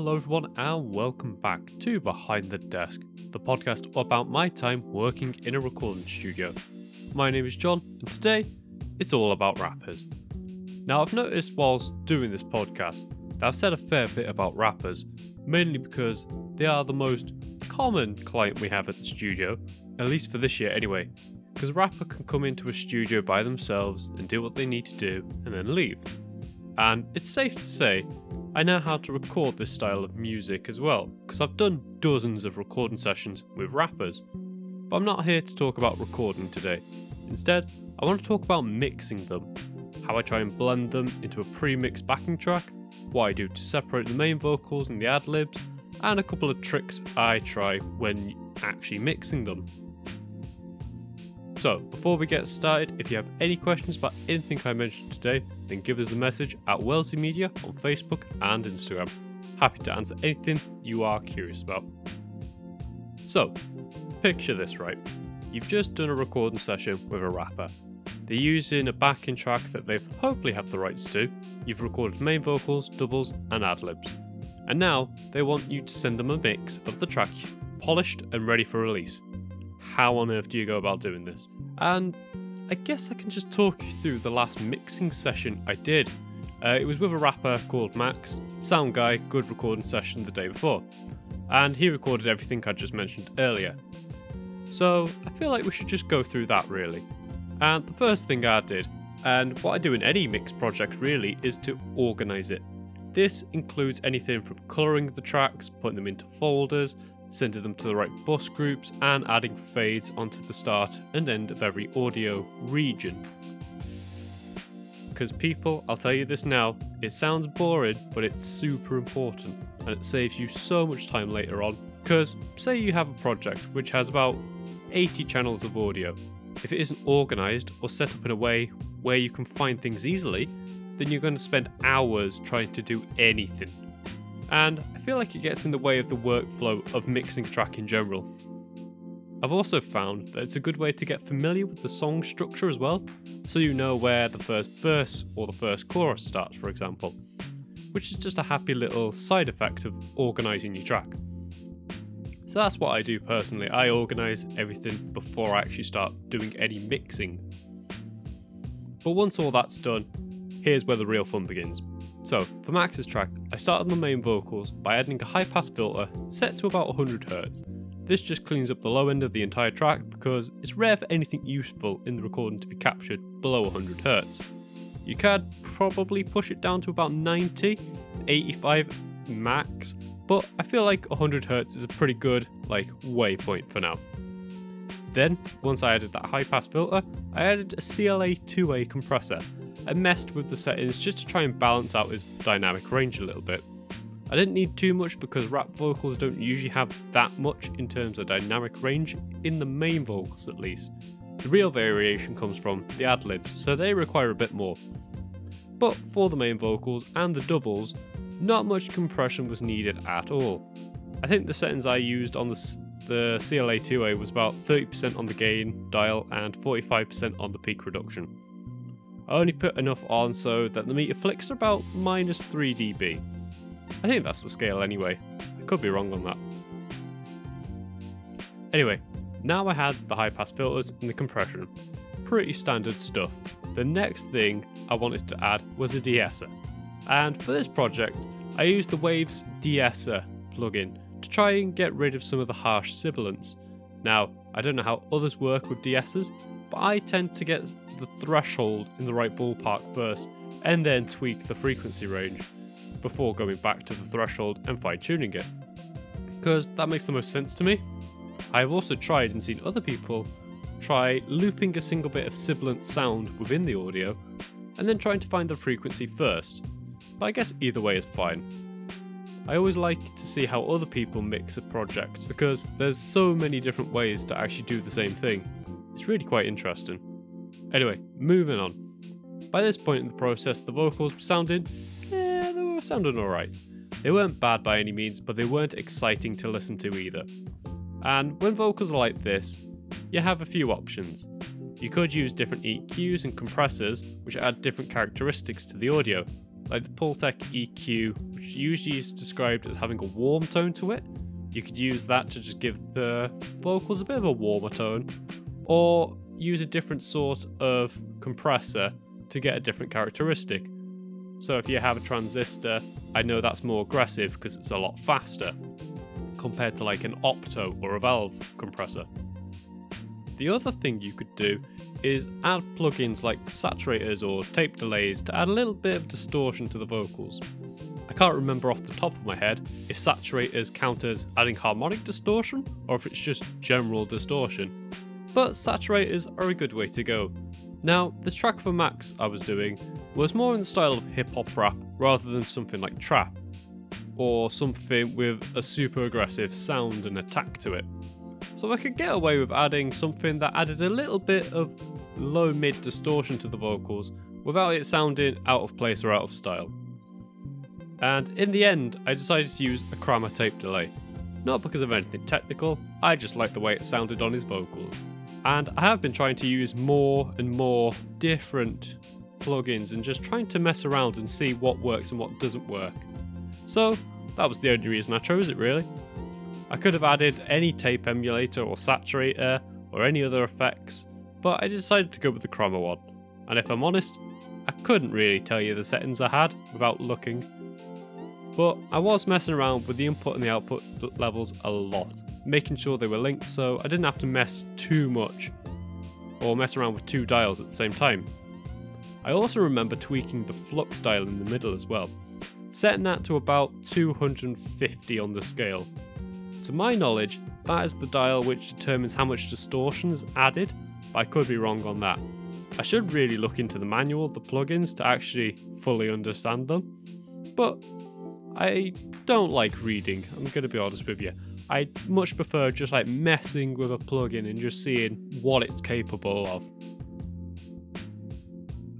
Hello, everyone, and welcome back to Behind the Desk, the podcast about my time working in a recording studio. My name is John, and today it's all about rappers. Now, I've noticed whilst doing this podcast that I've said a fair bit about rappers, mainly because they are the most common client we have at the studio, at least for this year anyway. Because a rapper can come into a studio by themselves and do what they need to do and then leave. And it's safe to say I know how to record this style of music as well, because I've done dozens of recording sessions with rappers. But I'm not here to talk about recording today. Instead, I want to talk about mixing them, how I try and blend them into a pre mixed backing track, what I do to separate the main vocals and the ad libs, and a couple of tricks I try when actually mixing them. So, before we get started, if you have any questions about anything I mentioned today, then give us a message at Wellesley Media on Facebook and Instagram. Happy to answer anything you are curious about. So, picture this right. You've just done a recording session with a rapper. They're using a backing track that they've hopefully have the rights to. You've recorded main vocals, doubles, and ad libs. And now they want you to send them a mix of the track, polished and ready for release how on earth do you go about doing this? And I guess I can just talk you through the last mixing session I did. Uh, it was with a rapper called Max, sound guy, good recording session the day before. And he recorded everything I just mentioned earlier. So I feel like we should just go through that really. And the first thing I did, and what I do in any mix project really, is to organise it. This includes anything from colouring the tracks, putting them into folders, sending them to the right bus groups, and adding fades onto the start and end of every audio region. Because people, I'll tell you this now, it sounds boring, but it's super important and it saves you so much time later on. Because, say you have a project which has about 80 channels of audio. If it isn't organised or set up in a way where you can find things easily, then you're going to spend hours trying to do anything and I feel like it gets in the way of the workflow of mixing a track in general. I've also found that it's a good way to get familiar with the song structure as well, so you know where the first verse or the first chorus starts, for example, which is just a happy little side effect of organising your track. So that's what I do personally. I organise everything before I actually start doing any mixing. But once all that's done, here's where the real fun begins. So, for Max's track, I started on the main vocals by adding a high pass filter set to about 100Hz. This just cleans up the low end of the entire track because it's rare for anything useful in the recording to be captured below 100Hz. You could probably push it down to about 90, 85 max, but I feel like 100Hz is a pretty good like waypoint for now. Then, once I added that high pass filter, I added a CLA 2A compressor I messed with the settings just to try and balance out his dynamic range a little bit. I didn't need too much because rap vocals don't usually have that much in terms of dynamic range, in the main vocals at least. The real variation comes from the ad libs, so they require a bit more. But for the main vocals and the doubles, not much compression was needed at all. I think the settings I used on the, the CLA2A was about 30% on the gain dial and 45% on the peak reduction. I only put enough on so that the meter flicks are about minus 3 dB. I think that's the scale anyway. I could be wrong on that. Anyway, now I had the high pass filters and the compression. Pretty standard stuff. The next thing I wanted to add was a de-esser. And for this project, I used the Waves de-esser plugin to try and get rid of some of the harsh sibilants. Now, I don't know how others work with de-essers, but I tend to get the threshold in the right ballpark first and then tweak the frequency range before going back to the threshold and fine tuning it. Because that makes the most sense to me. I have also tried and seen other people try looping a single bit of sibilant sound within the audio and then trying to find the frequency first. But I guess either way is fine. I always like to see how other people mix a project because there's so many different ways to actually do the same thing. It's really quite interesting. Anyway, moving on. By this point in the process, the vocals sounding, yeah, they were sounding alright. They weren't bad by any means, but they weren't exciting to listen to either. And when vocals are like this, you have a few options. You could use different EQs and compressors, which add different characteristics to the audio. like the Pultec EQ, which usually is described as having a warm tone to it. You could use that to just give the vocals a bit of a warmer tone, or use a different sort of compressor to get a different characteristic. So if you have a transistor, I know that's more aggressive because it's a lot faster compared to like an opto or a valve compressor. The other thing you could do is add plugins like saturators or tape delays to add a little bit of distortion to the vocals. I can't remember off the top of my head if saturators count as adding harmonic distortion or if it's just general distortion, but saturators are a good way to go. Now, the track for Max I was doing was more in the style of hip hop rap rather than something like trap, or something with a super aggressive sound and attack to it so I could get away with adding something that added a little bit of low mid distortion to the vocals without it sounding out of place or out of style. And in the end, I decided to use a Kramer tape delay. Not because of anything technical, I just liked the way it sounded on his vocals. And I have been trying to use more and more different plugins and just trying to mess around and see what works and what doesn't work. So that was the only reason I chose it really. I could have added any tape emulator or saturator or any other effects, but I decided to go with the Kramer one. And if I'm honest, I couldn't really tell you the settings I had without looking. But I was messing around with the input and the output levels a lot, making sure they were linked so I didn't have to mess too much or mess around with two dials at the same time. I also remember tweaking the flux dial in the middle as well, setting that to about 250 on the scale to my knowledge, that is the dial which determines how much distortion is added, but I could be wrong on that. I should really look into the manual the plugins to actually fully understand them, but I don't like reading, I'm going to be honest with you. I much prefer just like messing with a plugin and just seeing what it's capable of.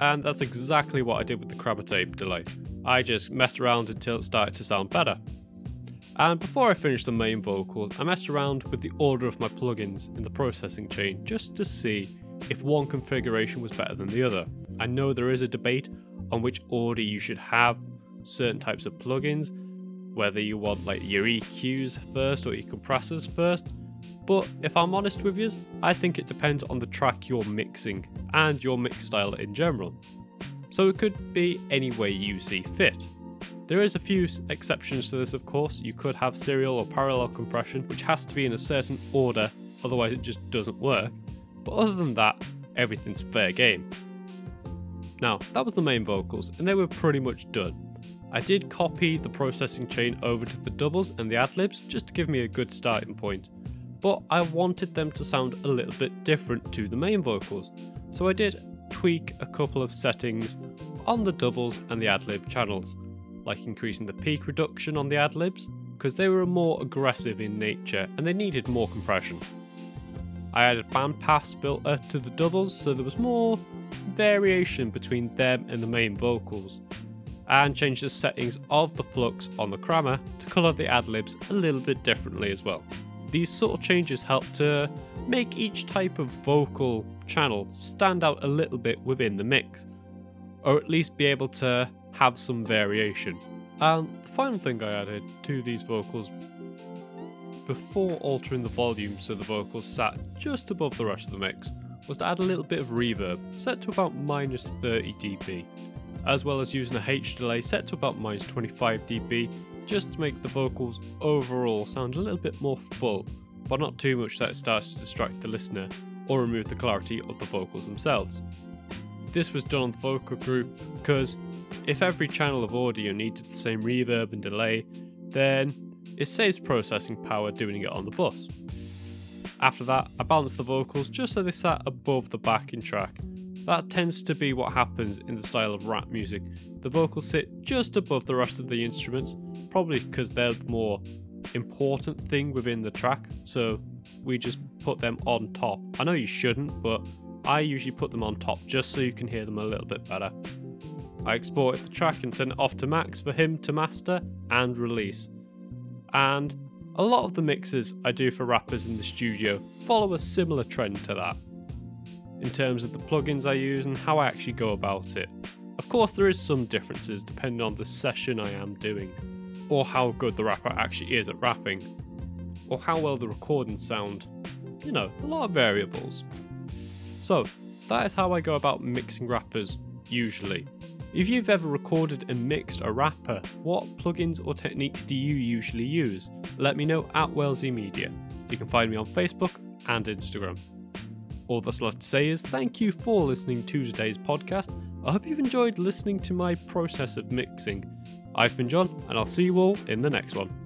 And that's exactly what I did with the Kramer tape delay. I just messed around until it started to sound better. And before I finished the main vocals, I messed around with the order of my plugins in the processing chain just to see if one configuration was better than the other. I know there is a debate on which order you should have certain types of plugins, whether you want like your EQs first or your compressors first, but if I'm honest with you, I think it depends on the track you're mixing and your mix style in general. So it could be any way you see fit. There is a few exceptions to this of course, you could have serial or parallel compression which has to be in a certain order otherwise it just doesn't work, but other than that everything's fair game. Now that was the main vocals and they were pretty much done. I did copy the processing chain over to the doubles and the adlibs just to give me a good starting point, but I wanted them to sound a little bit different to the main vocals, so I did tweak a couple of settings on the doubles and the adlib channels like increasing the peak reduction on the adlibs, because they were more aggressive in nature and they needed more compression. I added bandpass filter to the doubles so there was more variation between them and the main vocals, and change the settings of the flux on the Kramer to colour the adlibs a little bit differently as well. These sort of changes help to make each type of vocal channel stand out a little bit within the mix, or at least be able to have some variation. And the final thing I added to these vocals before altering the volume so the vocals sat just above the rest of the mix was to add a little bit of reverb set to about minus 30 dB, as well as using a H delay set to about minus 25 dB just to make the vocals overall sound a little bit more full, but not too much that it starts to distract the listener or remove the clarity of the vocals themselves. This was done on the vocal group because if every channel of audio needed the same reverb and delay, then it saves processing power doing it on the bus. After that, I balanced the vocals just so they sat above the backing track. That tends to be what happens in the style of rap music. The vocals sit just above the rest of the instruments, probably because they're the more important thing within the track, so we just put them on top. I know you shouldn't, but I usually put them on top just so you can hear them a little bit better. I exported the track and sent it off to Max for him to master and release. And a lot of the mixes I do for rappers in the studio follow a similar trend to that, in terms of the plugins I use and how I actually go about it. Of course, there is some differences depending on the session I am doing, or how good the rapper actually is at rapping, or how well the recordings sound. You know, a lot of variables. So, that is how I go about mixing rappers, usually. If you've ever recorded and mixed a rapper, what plugins or techniques do you usually use? Let me know at Wellesley Media. You can find me on Facebook and Instagram. All that's left to say is thank you for listening to today's podcast. I hope you've enjoyed listening to my process of mixing. I've been John, and I'll see you all in the next one.